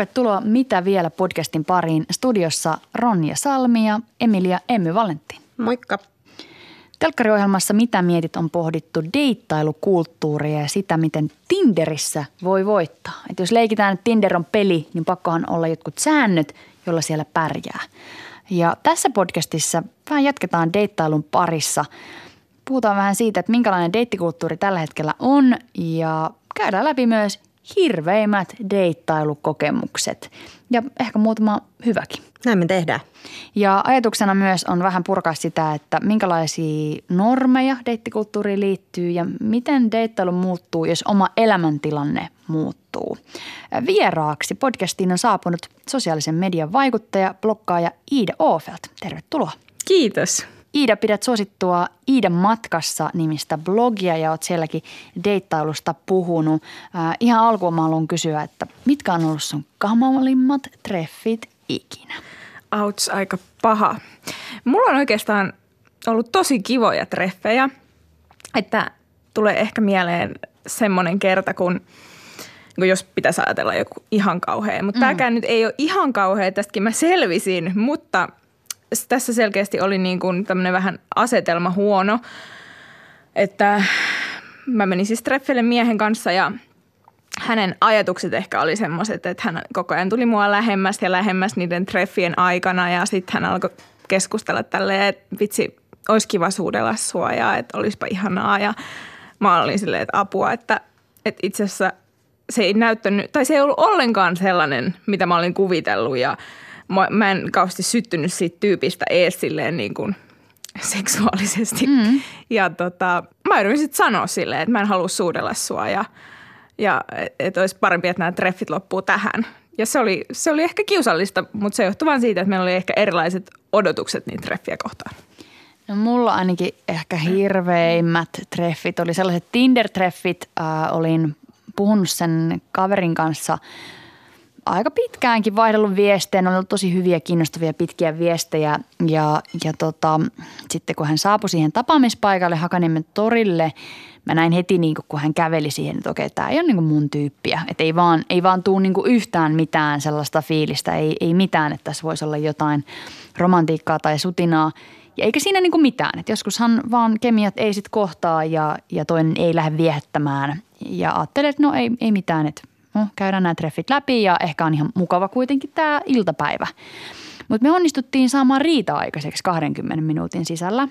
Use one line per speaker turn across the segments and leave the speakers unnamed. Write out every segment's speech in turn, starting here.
Tervetuloa Mitä vielä podcastin pariin. Studiossa Ronja Salmi ja Emilia Emmy Valentti.
Moikka.
Telkkariohjelmassa Mitä mietit on pohdittu deittailukulttuuria ja sitä, miten Tinderissä voi voittaa. Et jos leikitään, että Tinder on peli, niin pakkohan olla jotkut säännöt, jolla siellä pärjää. Ja tässä podcastissa vähän jatketaan deittailun parissa. Puhutaan vähän siitä, että minkälainen deittikulttuuri tällä hetkellä on ja käydään läpi myös hirveimmät deittailukokemukset ja ehkä muutama hyväkin.
Näin me tehdään.
Ja ajatuksena myös on vähän purkaa sitä, että minkälaisia normeja deittikulttuuriin liittyy ja miten deittailu muuttuu, jos oma elämäntilanne muuttuu. Vieraaksi podcastiin on saapunut sosiaalisen median vaikuttaja, blokkaaja Iida Oofelt. Tervetuloa.
Kiitos.
Iida, pidät suosittua Iidan matkassa nimistä blogia ja oot sielläkin deittailusta puhunut. Äh, ihan alkuun mä haluan kysyä, että mitkä on ollut sun kamalimmat treffit ikinä?
Auts, aika paha. Mulla on oikeastaan ollut tosi kivoja treffejä, että tulee ehkä mieleen semmoinen kerta, kun kun jos pitäisi ajatella joku ihan kauhea. Mutta mm. tämäkään nyt ei ole ihan kauhea, tästäkin mä selvisin, mutta – tässä selkeästi oli niin kuin tämmöinen vähän asetelma huono, että mä menin siis treffeille miehen kanssa ja hänen ajatukset ehkä oli semmoiset, että hän koko ajan tuli mua lähemmäs ja lähemmäs niiden treffien aikana ja sitten hän alkoi keskustella tälleen, että vitsi, olisi kiva suudella sua ja että olisipa ihanaa. Ja mä olin silleen, että apua, että, että itse asiassa se ei näyttänyt, tai se ei ollut ollenkaan sellainen, mitä mä olin kuvitellut ja – mä, mä en kauheasti syttynyt siitä tyypistä ees silleen niin kuin seksuaalisesti. Mm. Ja tota, mä yritin sitten sanoa silleen, että mä en halua suudella sua ja, ja että olisi parempi, että nämä treffit loppuu tähän. Ja se oli, se oli ehkä kiusallista, mutta se johtui vain siitä, että meillä oli ehkä erilaiset odotukset niitä treffiä kohtaan.
No mulla ainakin ehkä hirveimmät treffit oli sellaiset Tinder-treffit. Äh, olin puhunut sen kaverin kanssa – aika pitkäänkin vaihdellut viestejä. Ne on ollut tosi hyviä, kiinnostavia, pitkiä viestejä. Ja, ja tota, sitten kun hän saapui siihen tapaamispaikalle Hakaniemen torille, mä näin heti niin kun hän käveli siihen, että okei, tämä ei ole niin mun tyyppiä. Että ei vaan, ei vaan tuu niin yhtään mitään sellaista fiilistä, ei, ei mitään, että tässä voisi olla jotain romantiikkaa tai sutinaa. Ja eikä siinä niin mitään, että joskushan vaan kemiat ei sit kohtaa ja, ja toinen ei lähde viehättämään. Ja ajattelin, että no ei, ei mitään, että no, käydään nämä treffit läpi ja ehkä on ihan mukava kuitenkin tämä iltapäivä. Mutta me onnistuttiin saamaan riita aikaiseksi 20 minuutin sisällä.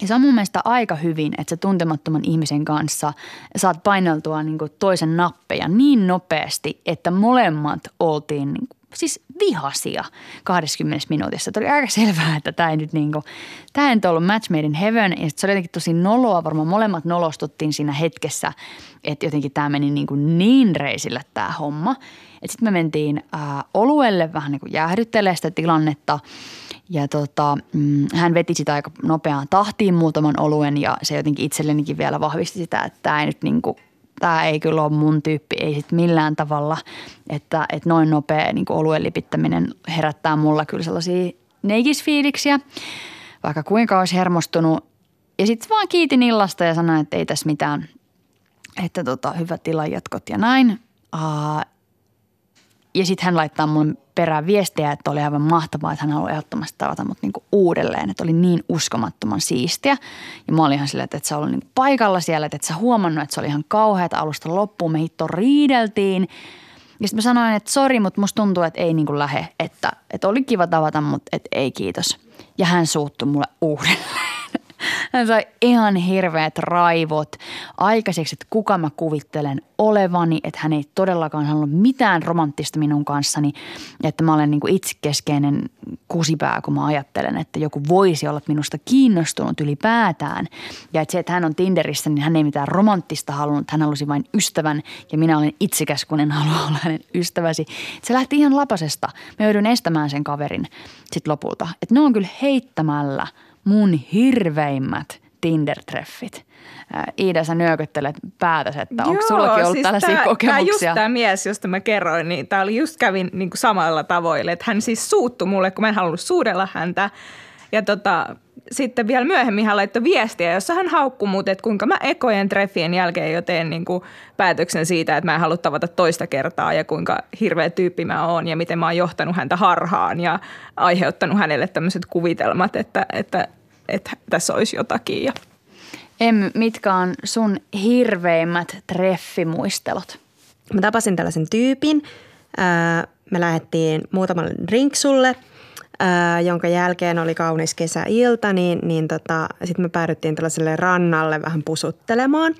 Ja se on mun mielestä aika hyvin, että sä tuntemattoman ihmisen kanssa saat paineltua niin toisen nappeja niin nopeasti, että molemmat oltiin niin siis vihasia 20 minuutissa. Tuli aika selvää, että tämä ei nyt niin kuin, tämä ei ollut match made in heaven. Ja se oli jotenkin tosi noloa, varmaan molemmat nolostuttiin siinä hetkessä, että jotenkin tämä meni niin, kuin niin reisille tämä homma. Sitten me mentiin ää, oluelle vähän niin kuin jäähdyttelemään sitä tilannetta ja tota, mm, hän veti sitä aika nopeaan tahtiin muutaman oluen ja se jotenkin itsellenikin vielä vahvisti sitä, että tämä ei nyt niin kuin tämä ei kyllä ole mun tyyppi, ei sit millään tavalla, että, että noin nopea niin oluen lipittäminen herättää mulla kyllä sellaisia neikisfiiliksiä, vaikka kuinka olisi hermostunut. Ja sitten vaan kiitin illasta ja sanoin, että ei tässä mitään, että tota, hyvät jatkot ja näin. Uh, ja sitten hän laittaa mun perään viestiä, että oli aivan mahtavaa, että hän haluaa ehdottomasti tavata mut niinku uudelleen. Että oli niin uskomattoman siistiä. Ja mä olin ihan silleen, että, että sä ollut niinku paikalla siellä, että et sä huomannut, että se oli ihan kauheata alusta loppuun. Me hitto riideltiin. Ja sitten mä sanoin, että sori, mutta musta tuntuu, että ei niinku lähe. Että, että oli kiva tavata, mutta että ei kiitos. Ja hän suuttui mulle uudelleen. Hän sai ihan hirveät raivot aikaiseksi, että kuka mä kuvittelen olevani, että hän ei todellakaan halunnut mitään romanttista minun kanssani, että mä olen niin kuin itsekeskeinen kusipää, kun mä ajattelen, että joku voisi olla minusta kiinnostunut ylipäätään. Ja että se, että hän on Tinderissä, niin hän ei mitään romanttista halunnut, hän halusi vain ystävän ja minä olen itsekäs, kun en halua olla hänen ystäväsi. Se lähti ihan lapasesta. Mä joudun estämään sen kaverin sitten lopulta. Että ne on kyllä heittämällä mun hirveimmät Tinder-treffit. Iida, sä nyökyttelet päätäsi, että onko sullakin ollut siis tällaisia
tää,
kokemuksia?
Tämä just tämä mies, josta mä kerroin, niin tämä oli just kävin niin kuin samalla tavoilla. Että hän siis suuttu mulle, kun mä en halunnut suudella häntä. Ja tota, sitten vielä myöhemmin hän laittoi viestiä, jossa hän haukkui mut, että kuinka mä ekojen treffien jälkeen jo teen niin kuin päätöksen siitä, että mä en halua tavata toista kertaa ja kuinka hirveä tyyppi mä oon ja miten mä oon johtanut häntä harhaan ja aiheuttanut hänelle tämmöiset kuvitelmat, että, että, että tässä olisi jotakin. Ja
Em, mitkä on sun hirveimmät treffimuistelot?
Mä tapasin tällaisen tyypin. Me lähdettiin muutamalle drinksulle, jonka jälkeen oli kaunis kesäilta, niin, niin tota, sitten me päädyttiin tällaiselle rannalle vähän pusuttelemaan.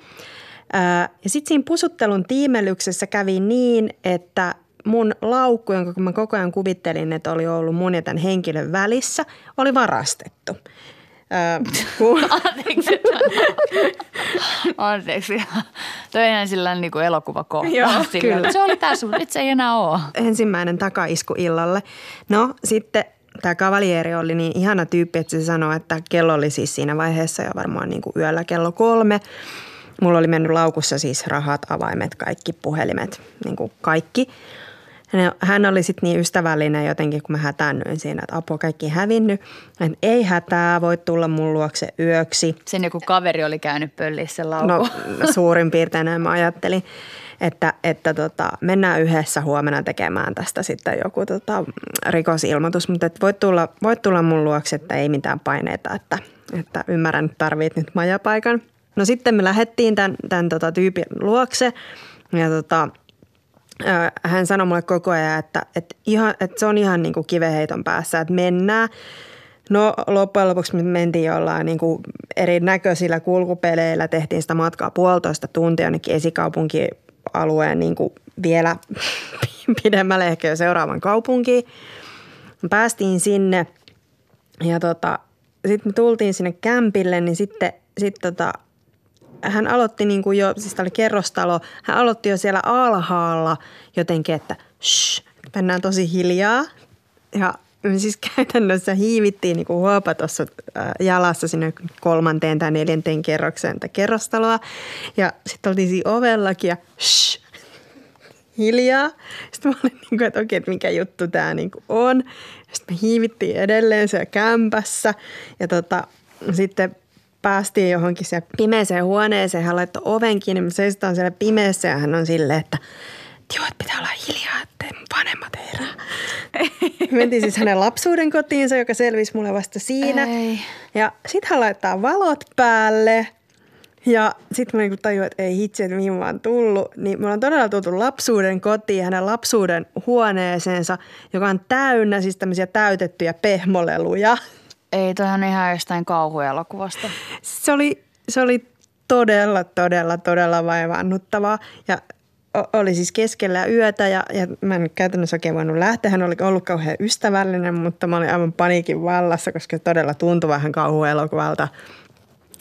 Ja sitten siinä pusuttelun tiimelyksessä kävi niin, että mun laukku, jonka mä koko ajan kuvittelin, että oli ollut mun ja tämän henkilön välissä, oli varastettu.
Anteeksi. Anteeksi. Toi on ihan sillä niin kuin elokuvakohta.
Joo,
Sillä,
kyllä.
Se oli tää sun, nyt se ei enää ole.
Ensimmäinen takaisku illalle. No sitten tämä kavalieri oli niin ihana tyyppi, että se sanoi, että kello oli siis siinä vaiheessa jo varmaan niin kuin yöllä kello kolme. Mulla oli mennyt laukussa siis rahat, avaimet, kaikki puhelimet, niin kuin kaikki. Hän oli sitten niin ystävällinen jotenkin, kun mä hätäännyin siinä, että apua kaikki hävinnyt. Että ei hätää, voit tulla mun luokse yöksi.
Sen joku kaveri oli käynyt pöllissä sen laukun.
No suurin piirtein näin mä ajattelin, että, että tota, mennään yhdessä huomenna tekemään tästä sitten joku tota, rikosilmoitus. Mutta että voit, tulla, voit tulla mun luokse, että ei mitään paineita, että, että ymmärrän, että tarvit nyt majapaikan. No sitten me lähdettiin tämän, tämän tota, tyypin luokse ja tota, hän sanoi mulle koko ajan, että, että, ihan, että se on ihan niin kuin kiveheiton päässä, että mennään. No loppujen lopuksi me mentiin jollain niin kuin erinäköisillä kulkupeleillä, tehtiin sitä matkaa puolitoista tuntia jonnekin esikaupunkialueen niin kuin vielä pidemmälle ehkä jo seuraavan kaupunkiin. Päästiin sinne ja tota, sitten me tultiin sinne kämpille, niin sitten sit tota, hän aloitti niin kuin jo, siis tämä oli kerrostalo, hän aloitti jo siellä alhaalla jotenkin, että shh, mennään tosi hiljaa. Ja siis käytännössä hiivittiin niin kuin huopa tuossa jalassa sinne kolmanteen tai neljänteen kerrokseen tätä kerrostaloa. Ja sitten oltiin siinä ovellakin ja shh, hiljaa. Sitten mä olin niin kuin, että okei, että mikä juttu tämä niin kuin on. Sitten me hiivittiin edelleen siellä kämpässä ja tota, sitten päästiin johonkin siellä pimeeseen huoneeseen. Hän laittoi oven kiinni, me seisotaan siellä pimeässä ja hän on silleen, että joo, että pitää olla hiljaa, että vanhemmat herää. Mentiin siis hänen lapsuuden kotiinsa, joka selvisi mulle vasta siinä.
Ei.
Ja sitten hän laittaa valot päälle. Ja sitten mä niinku tajuin, että ei hitsi, että mihin mä oon tullut. Niin me ollaan todella tultu lapsuuden kotiin, hänen lapsuuden huoneeseensa, joka on täynnä siis tämmöisiä täytettyjä pehmoleluja.
Ei, toihan ihan jostain kauhuelokuvasta.
Se oli, se oli todella, todella, todella vaivaannuttavaa ja oli siis keskellä yötä ja, ja mä en käytännössä oikein voinut lähteä. Hän oli ollut kauhean ystävällinen, mutta mä olin aivan paniikin vallassa, koska todella tuntui vähän kauhuelokuvalta.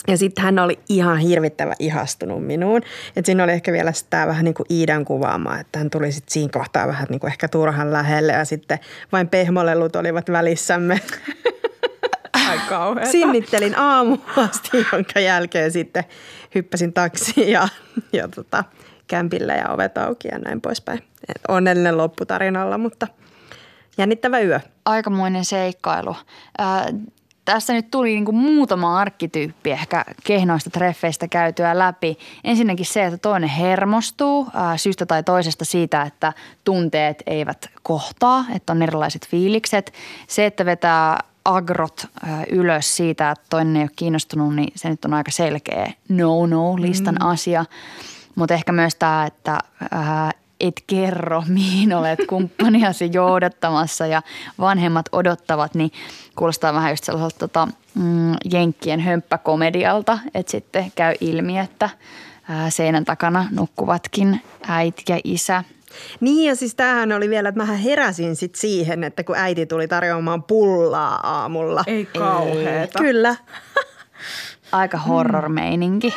Ja sitten hän oli ihan hirvittävä ihastunut minuun. Et siinä oli ehkä vielä sitä vähän niin kuin Iidan kuvaama, että hän tuli sitten siinä kohtaa vähän niin kuin ehkä turhan lähelle ja sitten vain pehmolelut olivat välissämme.
Ai kauheeta.
Sinnittelin aamu asti, jonka jälkeen sitten hyppäsin taksiin ja, ja tota, kämpillä ja ovet auki ja näin poispäin. Et onnellinen lopputarinalla, mutta jännittävä yö.
Aikamoinen seikkailu. Ää, tässä nyt tuli niin kuin muutama arkkityyppi ehkä kehnoista treffeistä käytyä läpi. Ensinnäkin se, että toinen hermostuu ää, syystä tai toisesta siitä, että tunteet eivät kohtaa, että on erilaiset fiilikset. Se, että vetää agrot ylös siitä, että toinen ei ole kiinnostunut, niin se nyt on aika selkeä no-no-listan mm. asia. Mutta ehkä myös tämä, että ää, et kerro, mihin olet kumppaniasi joudottamassa ja vanhemmat odottavat, niin kuulostaa vähän just sellaiselta tota, mm, jenkkien hömppäkomedialta, että sitten käy ilmi, että ää, seinän takana nukkuvatkin äiti ja isä.
Niin ja siis tämähän oli vielä, että mä heräsin sit siihen, että kun äiti tuli tarjoamaan pullaa aamulla.
Ei kauheeta.
Kyllä.
Aika horror-meininki.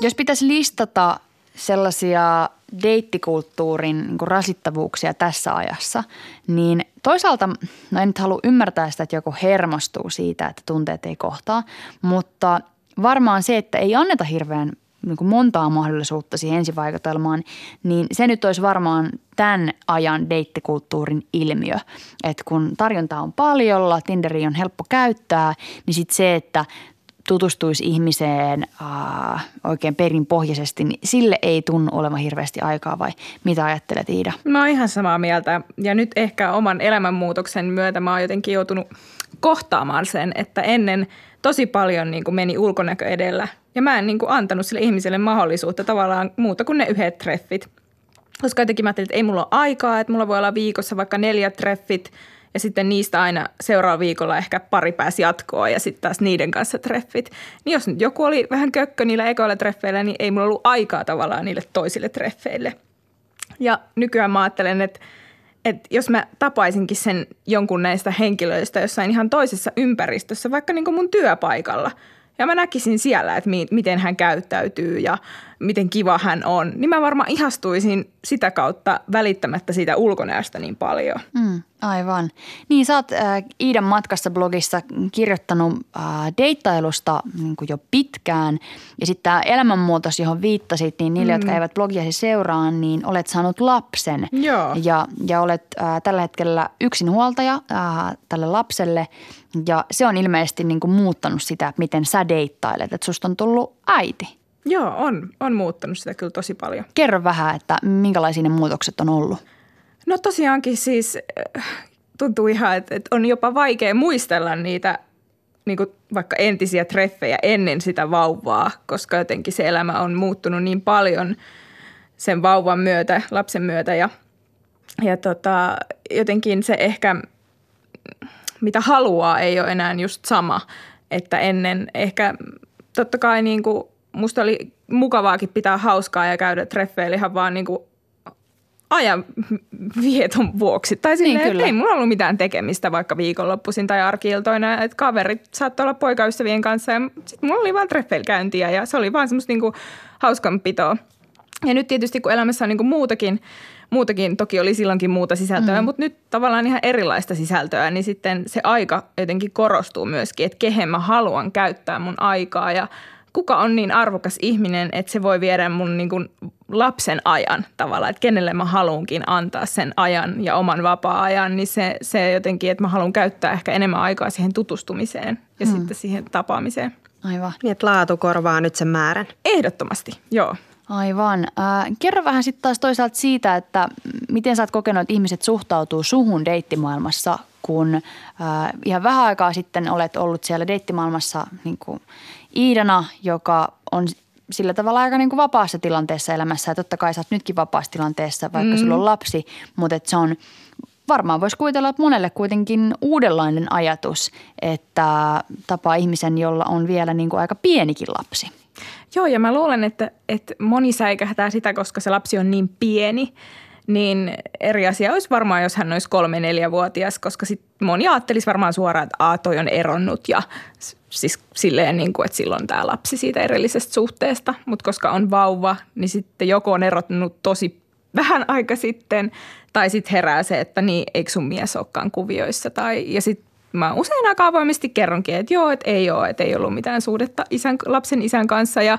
Jos pitäisi listata sellaisia deittikulttuurin niin rasittavuuksia tässä ajassa, niin toisaalta, no en nyt halua ymmärtää sitä, että joku hermostuu siitä, että tunteet ei kohtaa, mutta varmaan se, että ei anneta hirveän niin kuin montaa mahdollisuutta siihen ensivaikutelmaan, niin se nyt olisi varmaan tämän ajan deittikulttuurin ilmiö. Että kun tarjontaa on paljolla, Tinderi on helppo käyttää, niin sitten se, että tutustuisi ihmiseen äh, oikein perinpohjaisesti, niin sille ei tunnu olevan hirveästi aikaa vai mitä ajattelet Iida?
Mä oon ihan samaa mieltä ja nyt ehkä oman elämänmuutoksen myötä mä oon jotenkin joutunut kohtaamaan sen, että ennen tosi paljon niin kuin meni ulkonäkö edellä ja mä en niin kuin antanut sille ihmiselle mahdollisuutta tavallaan muuta kuin ne yhdet treffit. Koska jotenkin mä ajattelin, että ei mulla ole aikaa, että mulla voi olla viikossa vaikka neljä treffit – ja sitten niistä aina seuraavalla viikolla ehkä pari pääsi jatkoa ja sitten taas niiden kanssa treffit. Niin jos nyt joku oli vähän kökkö niillä ekoilla treffeillä, niin ei mulla ollut aikaa tavallaan niille toisille treffeille. Ja nykyään mä ajattelen, että, että jos mä tapaisinkin sen jonkun näistä henkilöistä jossain ihan toisessa ympäristössä, vaikka niin kuin mun työpaikalla – ja mä näkisin siellä, että mi- miten hän käyttäytyy ja miten kiva hän on, niin mä varmaan ihastuisin sitä kautta välittämättä siitä ulkonäöstä niin paljon.
Mm, aivan. Niin sä oot äh, Iidan matkassa blogissa kirjoittanut äh, deittailusta niin jo pitkään ja sitten tämä elämänmuutos, johon viittasit, niin niille, mm. jotka eivät blogiasi seuraa, niin olet saanut lapsen.
Joo.
Ja, ja olet äh, tällä hetkellä yksinhuoltaja äh, tälle lapselle ja se on ilmeisesti niin kuin muuttanut sitä, miten sä deittailet, että susta on tullut äiti.
Joo, on, on muuttanut sitä kyllä tosi paljon.
Kerro vähän, että minkälaisia ne muutokset on ollut?
No tosiaankin siis äh, tuntuu ihan, että, että on jopa vaikea muistella niitä niin kuin vaikka entisiä treffejä ennen sitä vauvaa, koska jotenkin se elämä on muuttunut niin paljon sen vauvan myötä, lapsen myötä ja, ja tota, jotenkin se ehkä, mitä haluaa, ei ole enää just sama, että ennen ehkä totta kai niin kuin musta oli mukavaakin pitää hauskaa ja käydä treffeillä ihan vaan niin kuin ajan vieton vuoksi. Tai silleen, niin, kyllä. ei mulla ollut mitään tekemistä vaikka viikonloppuisin tai arkiiltoina, että kaverit saattoi olla poikaystävien kanssa ja sitten mulla oli vaan treffeillä käyntiä ja se oli vaan semmoista niinku hauskanpitoa. Ja nyt tietysti kun elämässä on niinku muutakin, muutakin, toki oli silloinkin muuta sisältöä, mm. mutta nyt tavallaan ihan erilaista sisältöä, niin sitten se aika jotenkin korostuu myöskin, että kehen mä haluan käyttää mun aikaa ja – kuka on niin arvokas ihminen, että se voi viedä mun niin kuin lapsen ajan tavallaan, että kenelle mä haluankin antaa sen ajan ja oman vapaa-ajan, niin se, se jotenkin, että mä haluan käyttää ehkä enemmän aikaa siihen tutustumiseen ja hmm. sitten siihen tapaamiseen.
Aivan.
Niin, että laatu korvaa nyt sen määrän.
Ehdottomasti, joo.
Aivan. Äh, kerro vähän sitten taas toisaalta siitä, että miten sä oot kokenut, että ihmiset suhtautuu suhun deittimaailmassa, kun äh, ihan vähän aikaa sitten olet ollut siellä deittimaailmassa niin kuin Iidana, joka on sillä tavalla aika niin kuin vapaassa tilanteessa elämässä. Ja totta kai sä oot nytkin vapaassa tilanteessa, vaikka mm. sulla on lapsi, mutta et se on varmaan voisi kuvitella, että monelle kuitenkin uudenlainen ajatus, että tapaa ihmisen, jolla on vielä niin kuin aika pienikin lapsi.
Joo, ja mä luulen, että, että moni säikähtää sitä, koska se lapsi on niin pieni, niin eri asia olisi varmaan, jos hän olisi kolme-neljävuotias, koska sit moni ajattelisi varmaan suoraan, että A, toi on eronnut ja siis silleen, niin kuin, että silloin tämä lapsi siitä erillisestä suhteesta, mutta koska on vauva, niin sitten joko on erottunut tosi vähän aika sitten, tai sitten herää se, että niin, eikö sun mies olekaan kuvioissa, tai, ja sitten mä usein aika avoimesti kerronkin, että joo, että ei ole, että ei ollut mitään suhdetta isän, lapsen isän kanssa, ja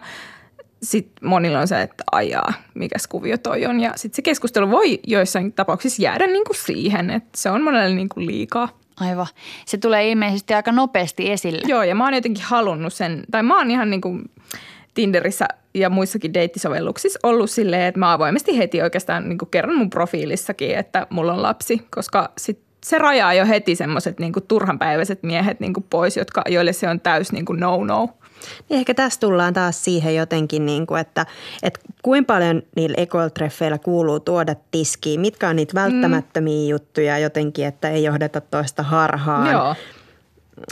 sitten monilla on se, että ajaa, mikäs kuvio toi on. Ja sitten se keskustelu voi joissain tapauksissa jäädä niin kuin siihen, että se on monelle niin kuin liikaa.
Aivan. Se tulee ilmeisesti aika nopeasti esille.
Joo, ja mä oon jotenkin halunnut sen, tai mä oon ihan niin kuin Tinderissä ja muissakin deittisovelluksissa ollut silleen, että mä avoimesti heti oikeastaan niin kuin kerron mun profiilissakin, että mulla on lapsi, koska sit se rajaa jo heti semmoiset niin turhanpäiväiset miehet niin kuin pois, jotka, joille se on täys niin kuin no-no.
Niin ehkä tässä tullaan taas siihen jotenkin, niin kuin, että, että kuinka paljon niillä ekoiltreffeillä kuuluu tuoda tiskiin, mitkä on niitä välttämättömiä mm. juttuja jotenkin, että ei johdeta toista harhaan
Joo.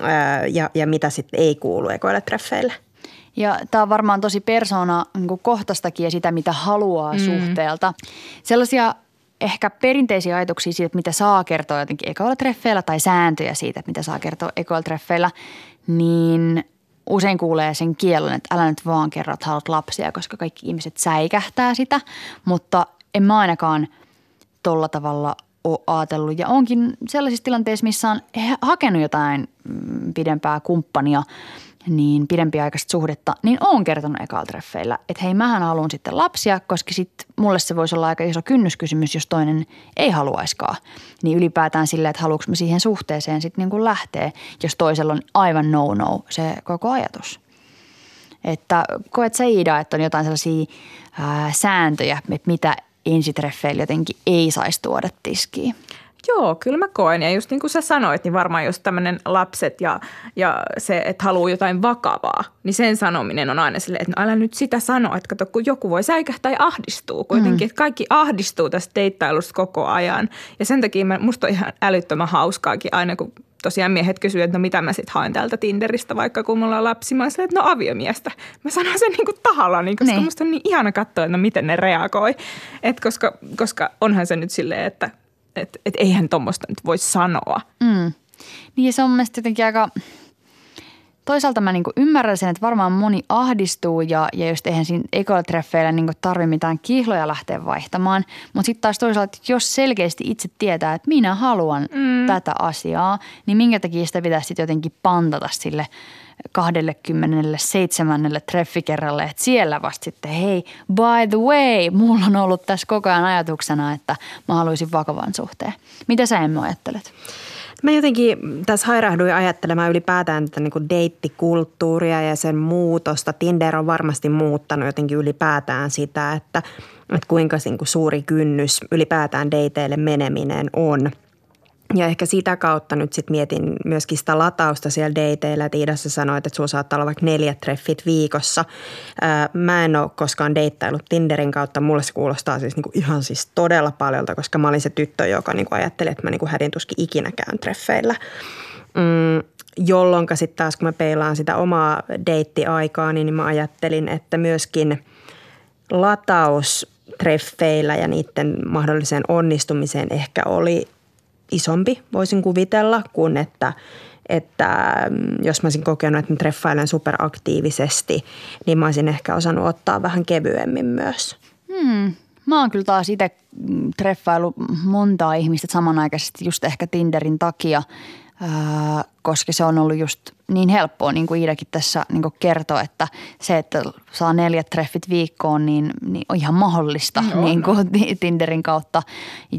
Ää, ja, ja mitä sitten ei kuulu ekoille treffeille.
Ja tämä on varmaan tosi persona niin kohtastakin ja sitä, mitä haluaa mm. suhteelta. Sellaisia ehkä perinteisiä ajatuksia siitä, mitä saa kertoa jotenkin ekoilla treffeillä tai sääntöjä siitä, että mitä saa kertoa ekoilla treffeillä, niin usein kuulee sen kiellon, että älä nyt vaan kerro, että haluat lapsia, koska kaikki ihmiset säikähtää sitä, mutta en mä ainakaan tolla tavalla ole ajatellut. Ja onkin sellaisissa tilanteissa, missä on hakenut jotain mm, pidempää kumppania – niin pidempiaikaista suhdetta, niin on kertonut ekalla treffeillä, että hei mähän haluan sitten lapsia, koska sitten mulle se voisi olla aika iso kynnyskysymys, jos toinen ei haluaiskaan. Niin ylipäätään silleen, että haluanko mä siihen suhteeseen sitten niin kuin lähteä, jos toisella on aivan no-no se koko ajatus. Että koet sä Iida, että on jotain sellaisia ää, sääntöjä, että mitä ensitreffeillä jotenkin ei saisi tuoda tiskiin?
Joo, kyllä mä koen. Ja just niin kuin sä sanoit, niin varmaan just tämmöinen lapset ja, ja se, että haluaa jotain vakavaa, niin sen sanominen on aina silleen, että no älä nyt sitä sano, että kato, kun joku voi säikähtää ja ahdistuu. Kuitenkin, mm. että kaikki ahdistuu tästä deittailusta koko ajan. Ja sen takia mä, musta on ihan älyttömän hauskaakin aina, kun tosiaan miehet kysyvät, että no mitä mä sitten haen täältä Tinderistä, vaikka kun mulla on lapsi. Mä silleen, että no aviomiestä. Mä sanon sen niin kuin tahalla, niin, koska niin. musta on niin ihana katsoa, että no miten ne reagoi. Et koska, koska onhan se nyt silleen, että että et eihän tuommoista nyt voi sanoa.
Mm. Niin se on mielestäni jotenkin aika, toisaalta mä niinku ymmärrän sen, että varmaan moni ahdistuu ja, ja just eihän siinä ekotreffeillä niinku tarvi mitään kihloja lähteä vaihtamaan. Mutta sitten taas toisaalta, että jos selkeästi itse tietää, että minä haluan mm. tätä asiaa, niin minkä takia sitä pitäisi sitten jotenkin pantata sille – 27. treffikerralle, että siellä vasta sitten, hei, by the way, mulla on ollut tässä koko ajan ajatuksena, että mä haluaisin vakavan suhteen. Mitä sä Emma ajattelet?
Mä jotenkin tässä hairahduin ajattelemaan ylipäätään tätä niin deittikulttuuria ja sen muutosta. Tinder on varmasti muuttanut jotenkin ylipäätään sitä, että, että kuinka niin kuin suuri kynnys ylipäätään deiteille meneminen on – ja ehkä sitä kautta nyt sitten mietin myöskin sitä latausta siellä dateilla, että Iidassa sanoit, että sulla saattaa olla vaikka neljät treffit viikossa. mä en ole koskaan deittailut Tinderin kautta. Mulle se kuulostaa siis niinku ihan siis todella paljolta, koska mä olin se tyttö, joka niinku ajatteli, että mä niinku hädin tuskin ikinä käyn treffeillä. Mm, jolloin sitten taas kun mä peilaan sitä omaa deittiaikaa, niin mä ajattelin, että myöskin lataus treffeillä ja niiden mahdolliseen onnistumiseen ehkä oli isompi, voisin kuvitella, kuin että, että mm, jos mä olisin kokenut, että mä treffailen superaktiivisesti, niin mä olisin ehkä osannut ottaa vähän kevyemmin myös.
Hmm. Mä oon kyllä taas itse mm, treffailu montaa ihmistä samanaikaisesti just ehkä Tinderin takia, ää, koska se on ollut just niin helppoa, niin kuin Iidakin tässä niin kuin kertoo, että se, että saa neljät treffit viikkoon, niin, niin on ihan mahdollista no, niin kuin. Tinderin kautta.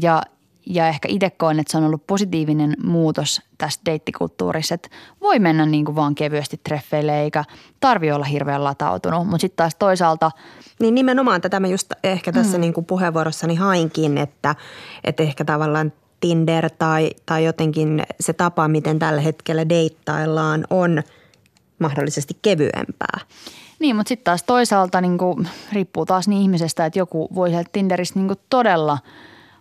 Ja ja ehkä itse koen, että se on ollut positiivinen muutos tässä deittikulttuurissa, että voi mennä niin kuin vaan kevyesti treffeille eikä tarvi olla hirveän latautunut. Mutta sitten taas toisaalta...
Niin nimenomaan tätä mä just ehkä tässä mm. niin kuin puheenvuorossani hainkin, että, että ehkä tavallaan Tinder tai, tai jotenkin se tapa, miten tällä hetkellä deittaillaan on mahdollisesti kevyempää.
Niin, mutta sitten taas toisaalta niin kuin, riippuu taas niin ihmisestä, että joku voi sieltä Tinderistä niin kuin todella –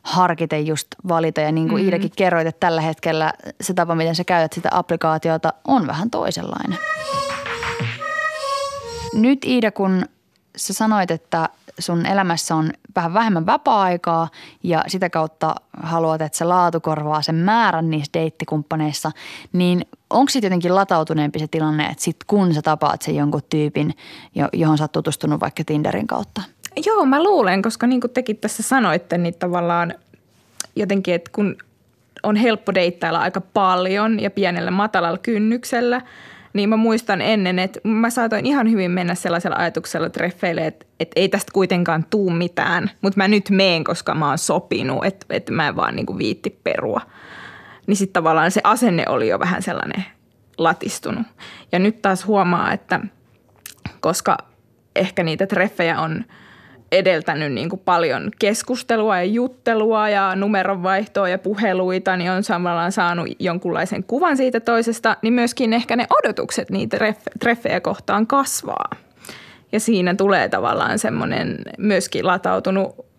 harkiten just valita. Ja niin kuin mm-hmm. Iidakin kerroit, että tällä hetkellä se tapa, miten sä käytät sitä applikaatiota, on vähän toisenlainen. Nyt Iida, kun sä sanoit, että sun elämässä on vähän vähemmän vapaa-aikaa ja sitä kautta haluat, että se laatu korvaa sen määrän niissä deittikumppaneissa, niin onko sitten jotenkin latautuneempi se tilanne, että sit kun sä tapaat sen jonkun tyypin, johon sä oot tutustunut vaikka Tinderin kautta –
Joo, mä luulen, koska niin kuin tekin tässä sanoitte, niin tavallaan jotenkin, että kun on helppo deittailla aika paljon ja pienellä matalalla kynnyksellä, niin mä muistan ennen, että mä saatoin ihan hyvin mennä sellaisella ajatuksella treffeille, että, että ei tästä kuitenkaan tuu mitään, mutta mä nyt meen, koska mä oon sopinut, että, että mä en vaan niin kuin viitti perua. Niin sitten tavallaan se asenne oli jo vähän sellainen latistunut. Ja nyt taas huomaa, että koska ehkä niitä treffejä on – edeltänyt niin kuin paljon keskustelua ja juttelua ja numeronvaihtoa ja puheluita, niin on samalla saanut jonkunlaisen kuvan siitä toisesta, niin myöskin ehkä ne odotukset niitä treffejä kohtaan kasvaa. Ja siinä tulee tavallaan semmoinen myöskin latautunut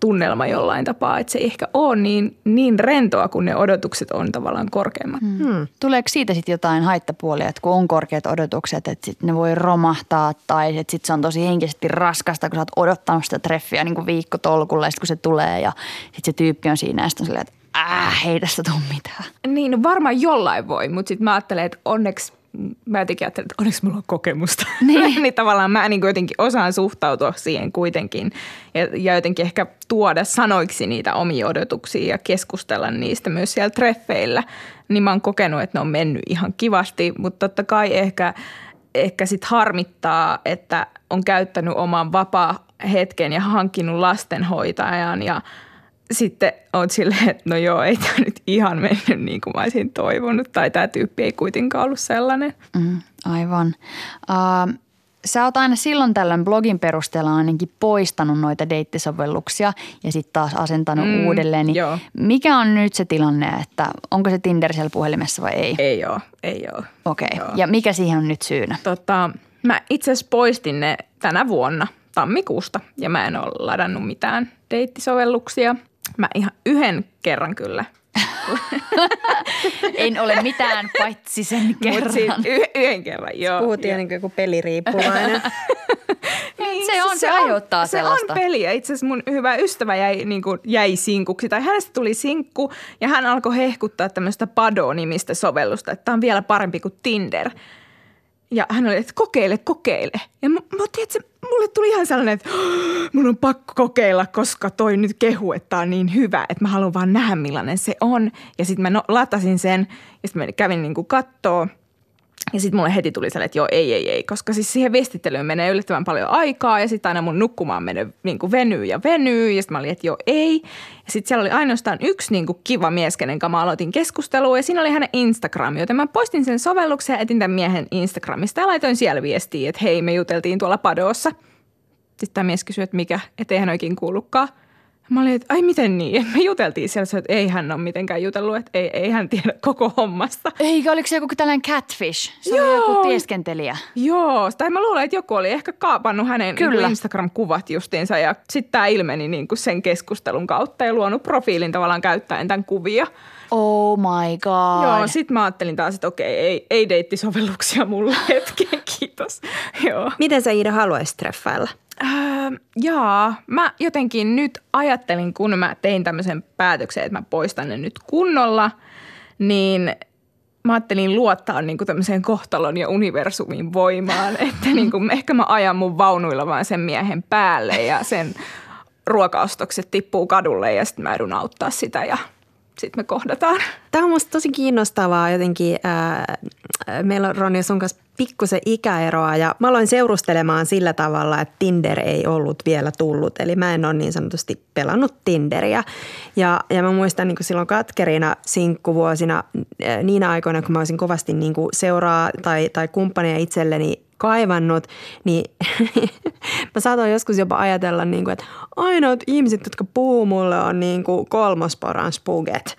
tunnelma jollain tapaa, että se ei ehkä ole niin, niin rentoa, kun ne odotukset on tavallaan korkeammat. Hmm.
Hmm. Tuleeko siitä sitten jotain haittapuolia, että kun on korkeat odotukset, että sit ne voi romahtaa tai että sit se on tosi henkisesti raskasta, kun sä oot odottanut sitä treffiä niin kuin viikko tolkulla ja sit kun se tulee ja sitten se tyyppi on siinä ja sitten on silleen, että äh, ei tästä tule mitään.
Niin, no varmaan jollain voi, mutta sitten mä ajattelen, että onneksi mä jotenkin ajattelin, että onneksi mulla on kokemusta. Niin. niin tavallaan mä niin jotenkin osaan suhtautua siihen kuitenkin ja, ja jotenkin ehkä tuoda sanoiksi niitä omia odotuksia ja keskustella niistä myös siellä treffeillä. Niin mä oon kokenut, että ne on mennyt ihan kivasti, mutta totta kai ehkä, ehkä sit harmittaa, että on käyttänyt oman vapaa hetken ja hankkinut lastenhoitajan ja – sitten oot silleen, että no joo, ei tämä nyt ihan mennyt niin kuin mä olisin toivonut. Tai tämä tyyppi ei kuitenkaan ollut sellainen.
Mm, aivan. Uh, sä oot aina silloin tällöin blogin perusteella ainakin poistanut noita deittisovelluksia ja sitten taas asentanut mm, uudelleen. Niin joo. Mikä on nyt se tilanne, että onko se Tinder siellä puhelimessa vai ei?
Ei ole, ei ole.
Okei, okay. ja mikä siihen on nyt syynä?
Tota, mä itse asiassa poistin ne tänä vuonna tammikuusta ja mä en ole ladannut mitään deittisovelluksia – Mä ihan yhden kerran kyllä.
en ole mitään paitsi sen kerran. Mutta
siis y- yhden kerran, joo.
Puhuttiin niin kuin joku peliriippuvainen.
niin, se on, se, se aiheuttaa
se
sellaista.
Se on peliä. Itse asiassa mun hyvä ystävä jäi, niin kuin, jäi sinkuksi, tai hänestä tuli sinkku, ja hän alkoi hehkuttaa tämmöistä Pado-nimistä sovellusta, että tämä on vielä parempi kuin Tinder. Ja hän oli, että kokeile, kokeile. Ja mä, mä se, mulle tuli ihan sellainen, että mun on pakko kokeilla, koska toi nyt kehu, että on niin hyvä, että mä haluan vaan nähdä millainen se on. Ja sitten mä no, latasin sen ja sitten mä kävin niin kuin kattoo – ja sitten mulle heti tuli sellainen, että joo, ei, ei, ei, koska siis siihen viestittelyyn menee yllättävän paljon aikaa ja sitten aina mun nukkumaan menee niin kuin venyy ja venyy ja sitten mä olin, että joo, ei. Ja sitten siellä oli ainoastaan yksi niin kuin kiva mies, kenen kanssa mä aloitin keskustelua ja siinä oli hänen Instagram, joten mä poistin sen sovelluksen ja etin tämän miehen Instagramista ja laitoin siellä viestiä, että hei, me juteltiin tuolla Padoossa. Sitten tämä mies kysyi, että mikä, ettei hän oikein kuullutkaan. Mä olin, että ai miten niin? Me juteltiin siellä, että ei hän ole mitenkään jutellut, että ei, ei hän tiedä koko hommasta.
Eikä, oliko se joku tällainen catfish? Se Joo. oli joku tieskentelijä.
Joo, tai mä luulen, että joku oli ehkä kaapannut hänen niin Kyllä. Instagram-kuvat justiinsa ja sitten tämä ilmeni niin kuin sen keskustelun kautta ja luonut profiilin tavallaan käyttäen tämän kuvia.
Oh my god.
Joo, sit mä ajattelin taas, että okei, ei, ei deittisovelluksia mulle hetken, kiitos. Joo.
Miten sä Iida haluaisit treffailla?
Äh, jaa, mä jotenkin nyt ajattelin, kun mä tein tämmöisen päätöksen, että mä poistan ne nyt kunnolla, niin mä ajattelin luottaa niin kuin tämmöiseen kohtalon ja universumin voimaan, että niin kuin, ehkä mä ajan mun vaunuilla vaan sen miehen päälle ja sen ruokaostokset tippuu kadulle ja sitten mä edun auttaa sitä ja sitten me kohdataan.
Tämä on musta tosi kiinnostavaa jotenkin. Meillä on Ronja sun kanssa pikkusen ikäeroa ja mä aloin seurustelemaan sillä tavalla, että Tinder ei ollut vielä tullut. Eli mä en ole niin sanotusti pelannut Tinderiä. Ja, ja mä muistan niin silloin katkerina sinkkuvuosina niinä aikoina, kun mä olisin kovasti niin seuraa tai, tai kumppania itselleni kaivannut, niin mä saatoin joskus jopa ajatella, niin kuin, että ainoat ihmiset, jotka puhuu mulle, on niin kuin kolmosporan spuget.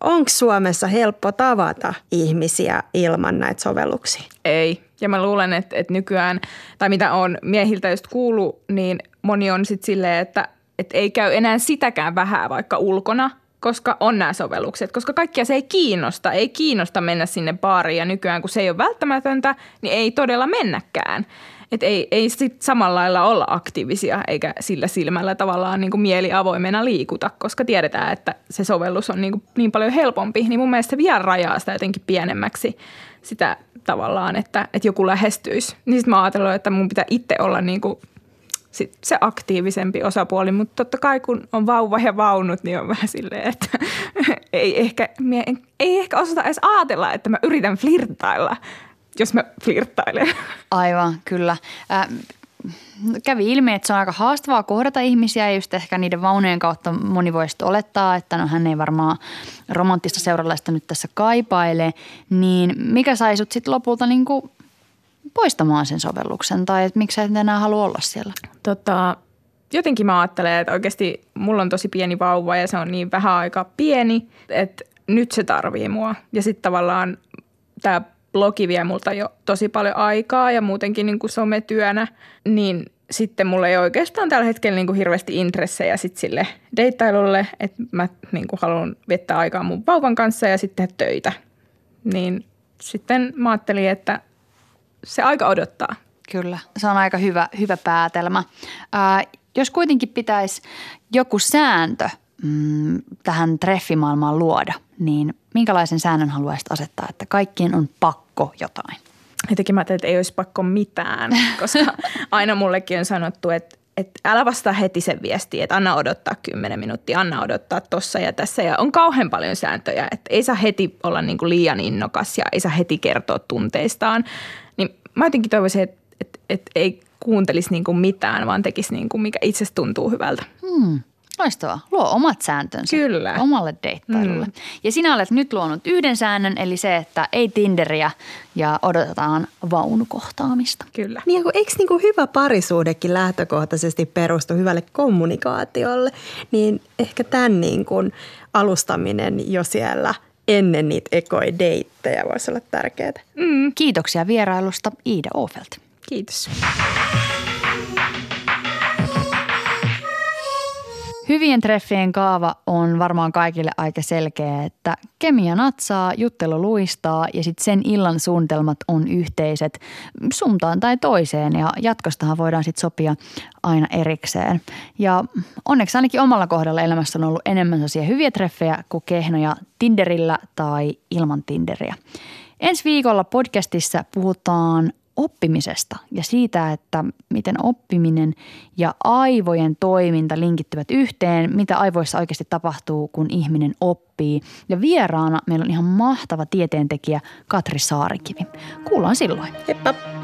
Onko Suomessa helppo tavata ihmisiä ilman näitä sovelluksia?
Ei. Ja mä luulen, että, että nykyään, tai mitä on miehiltä just kuullut, niin moni on sitten silleen, että, että ei käy enää sitäkään vähän vaikka ulkona – koska on nämä sovellukset, koska kaikkia se ei kiinnosta. Ei kiinnosta mennä sinne baariin ja nykyään kun se ei ole välttämätöntä, niin ei todella mennäkään. Et ei, ei sit samalla lailla olla aktiivisia eikä sillä silmällä tavallaan niin kuin mieli avoimena liikuta, koska tiedetään, että se sovellus on niin, kuin niin paljon helpompi. Niin mun mielestä se vielä rajaa sitä jotenkin pienemmäksi sitä tavallaan, että, että joku lähestyisi. Niin sitten mä että mun pitää itse olla niin kuin sit se aktiivisempi osapuoli, mutta totta kai kun on vauva ja vaunut, niin on vähän silleen, että ei ehkä, ei ehkä osata edes ajatella, että mä yritän flirtailla, jos mä flirttailen.
Aivan, kyllä. Äh, kävi ilmi, että se on aika haastavaa kohdata ihmisiä ja just ehkä niiden vaunujen kautta moni voisi olettaa, että no hän ei varmaan romanttista seuralaista nyt tässä kaipaile, niin mikä sai sut sitten lopulta niin kuin poistamaan sen sovelluksen tai että miksi et enää halua olla siellä?
Tota, jotenkin mä ajattelen, että oikeasti mulla on tosi pieni vauva ja se on niin vähän aika pieni, että nyt se tarvii mua. Ja sitten tavallaan tämä blogi vie multa jo tosi paljon aikaa ja muutenkin niin kuin sometyönä, niin sitten mulla ei oikeastaan tällä hetkellä niin kuin hirveästi intressejä sit sille deittailulle, että mä niin kuin haluan viettää aikaa mun vauvan kanssa ja sitten töitä. Niin sitten mä ajattelin, että se aika odottaa.
Kyllä, se on aika hyvä, hyvä päätelmä. Ää, jos kuitenkin pitäisi joku sääntö mm, tähän treffimaailmaan luoda, niin minkälaisen säännön haluaisit asettaa, että kaikkien on pakko jotain?
Jotenkin mä että ei olisi pakko mitään, koska aina mullekin on sanottu, että, että älä vastaa heti sen viesti, että anna odottaa kymmenen minuuttia, anna odottaa tossa ja tässä. Ja on kauhean paljon sääntöjä, että ei saa heti olla niin kuin liian innokas ja ei saa heti kertoa tunteistaan. Niin mä jotenkin toivoisin, että, että, että ei kuuntelisi niin kuin mitään, vaan tekisi niin kuin mikä itsestä tuntuu hyvältä.
Hmm. Loistavaa. Luo omat sääntönsä.
Kyllä.
Omalle deittailulle. Mm. Ja sinä olet nyt luonut yhden säännön, eli se, että ei Tinderiä ja odotetaan vaunukohtaamista.
Kyllä.
Niin, eikö niin kuin hyvä parisuudekin lähtökohtaisesti perustu hyvälle kommunikaatiolle, niin ehkä tämän niin kuin alustaminen jo siellä ennen niitä ekoi deittejä voisi olla tärkeää.
Mm. Kiitoksia vierailusta Iida Ofelt.
Kiitos.
Hyvien treffien kaava on varmaan kaikille aika selkeä, että kemia natsaa, juttelu luistaa ja sitten sen illan suunnitelmat on yhteiset suuntaan tai toiseen ja jatkostahan voidaan sitten sopia aina erikseen. Ja onneksi ainakin omalla kohdalla elämässä on ollut enemmän sellaisia hyviä treffejä kuin kehnoja Tinderillä tai ilman Tinderiä. Ensi viikolla podcastissa puhutaan oppimisesta ja siitä, että miten oppiminen ja aivojen toiminta linkittyvät yhteen, mitä aivoissa oikeasti tapahtuu, kun ihminen oppii. Ja vieraana meillä on ihan mahtava tieteentekijä Katri Saarikivi. Kuullaan silloin.
Heippa!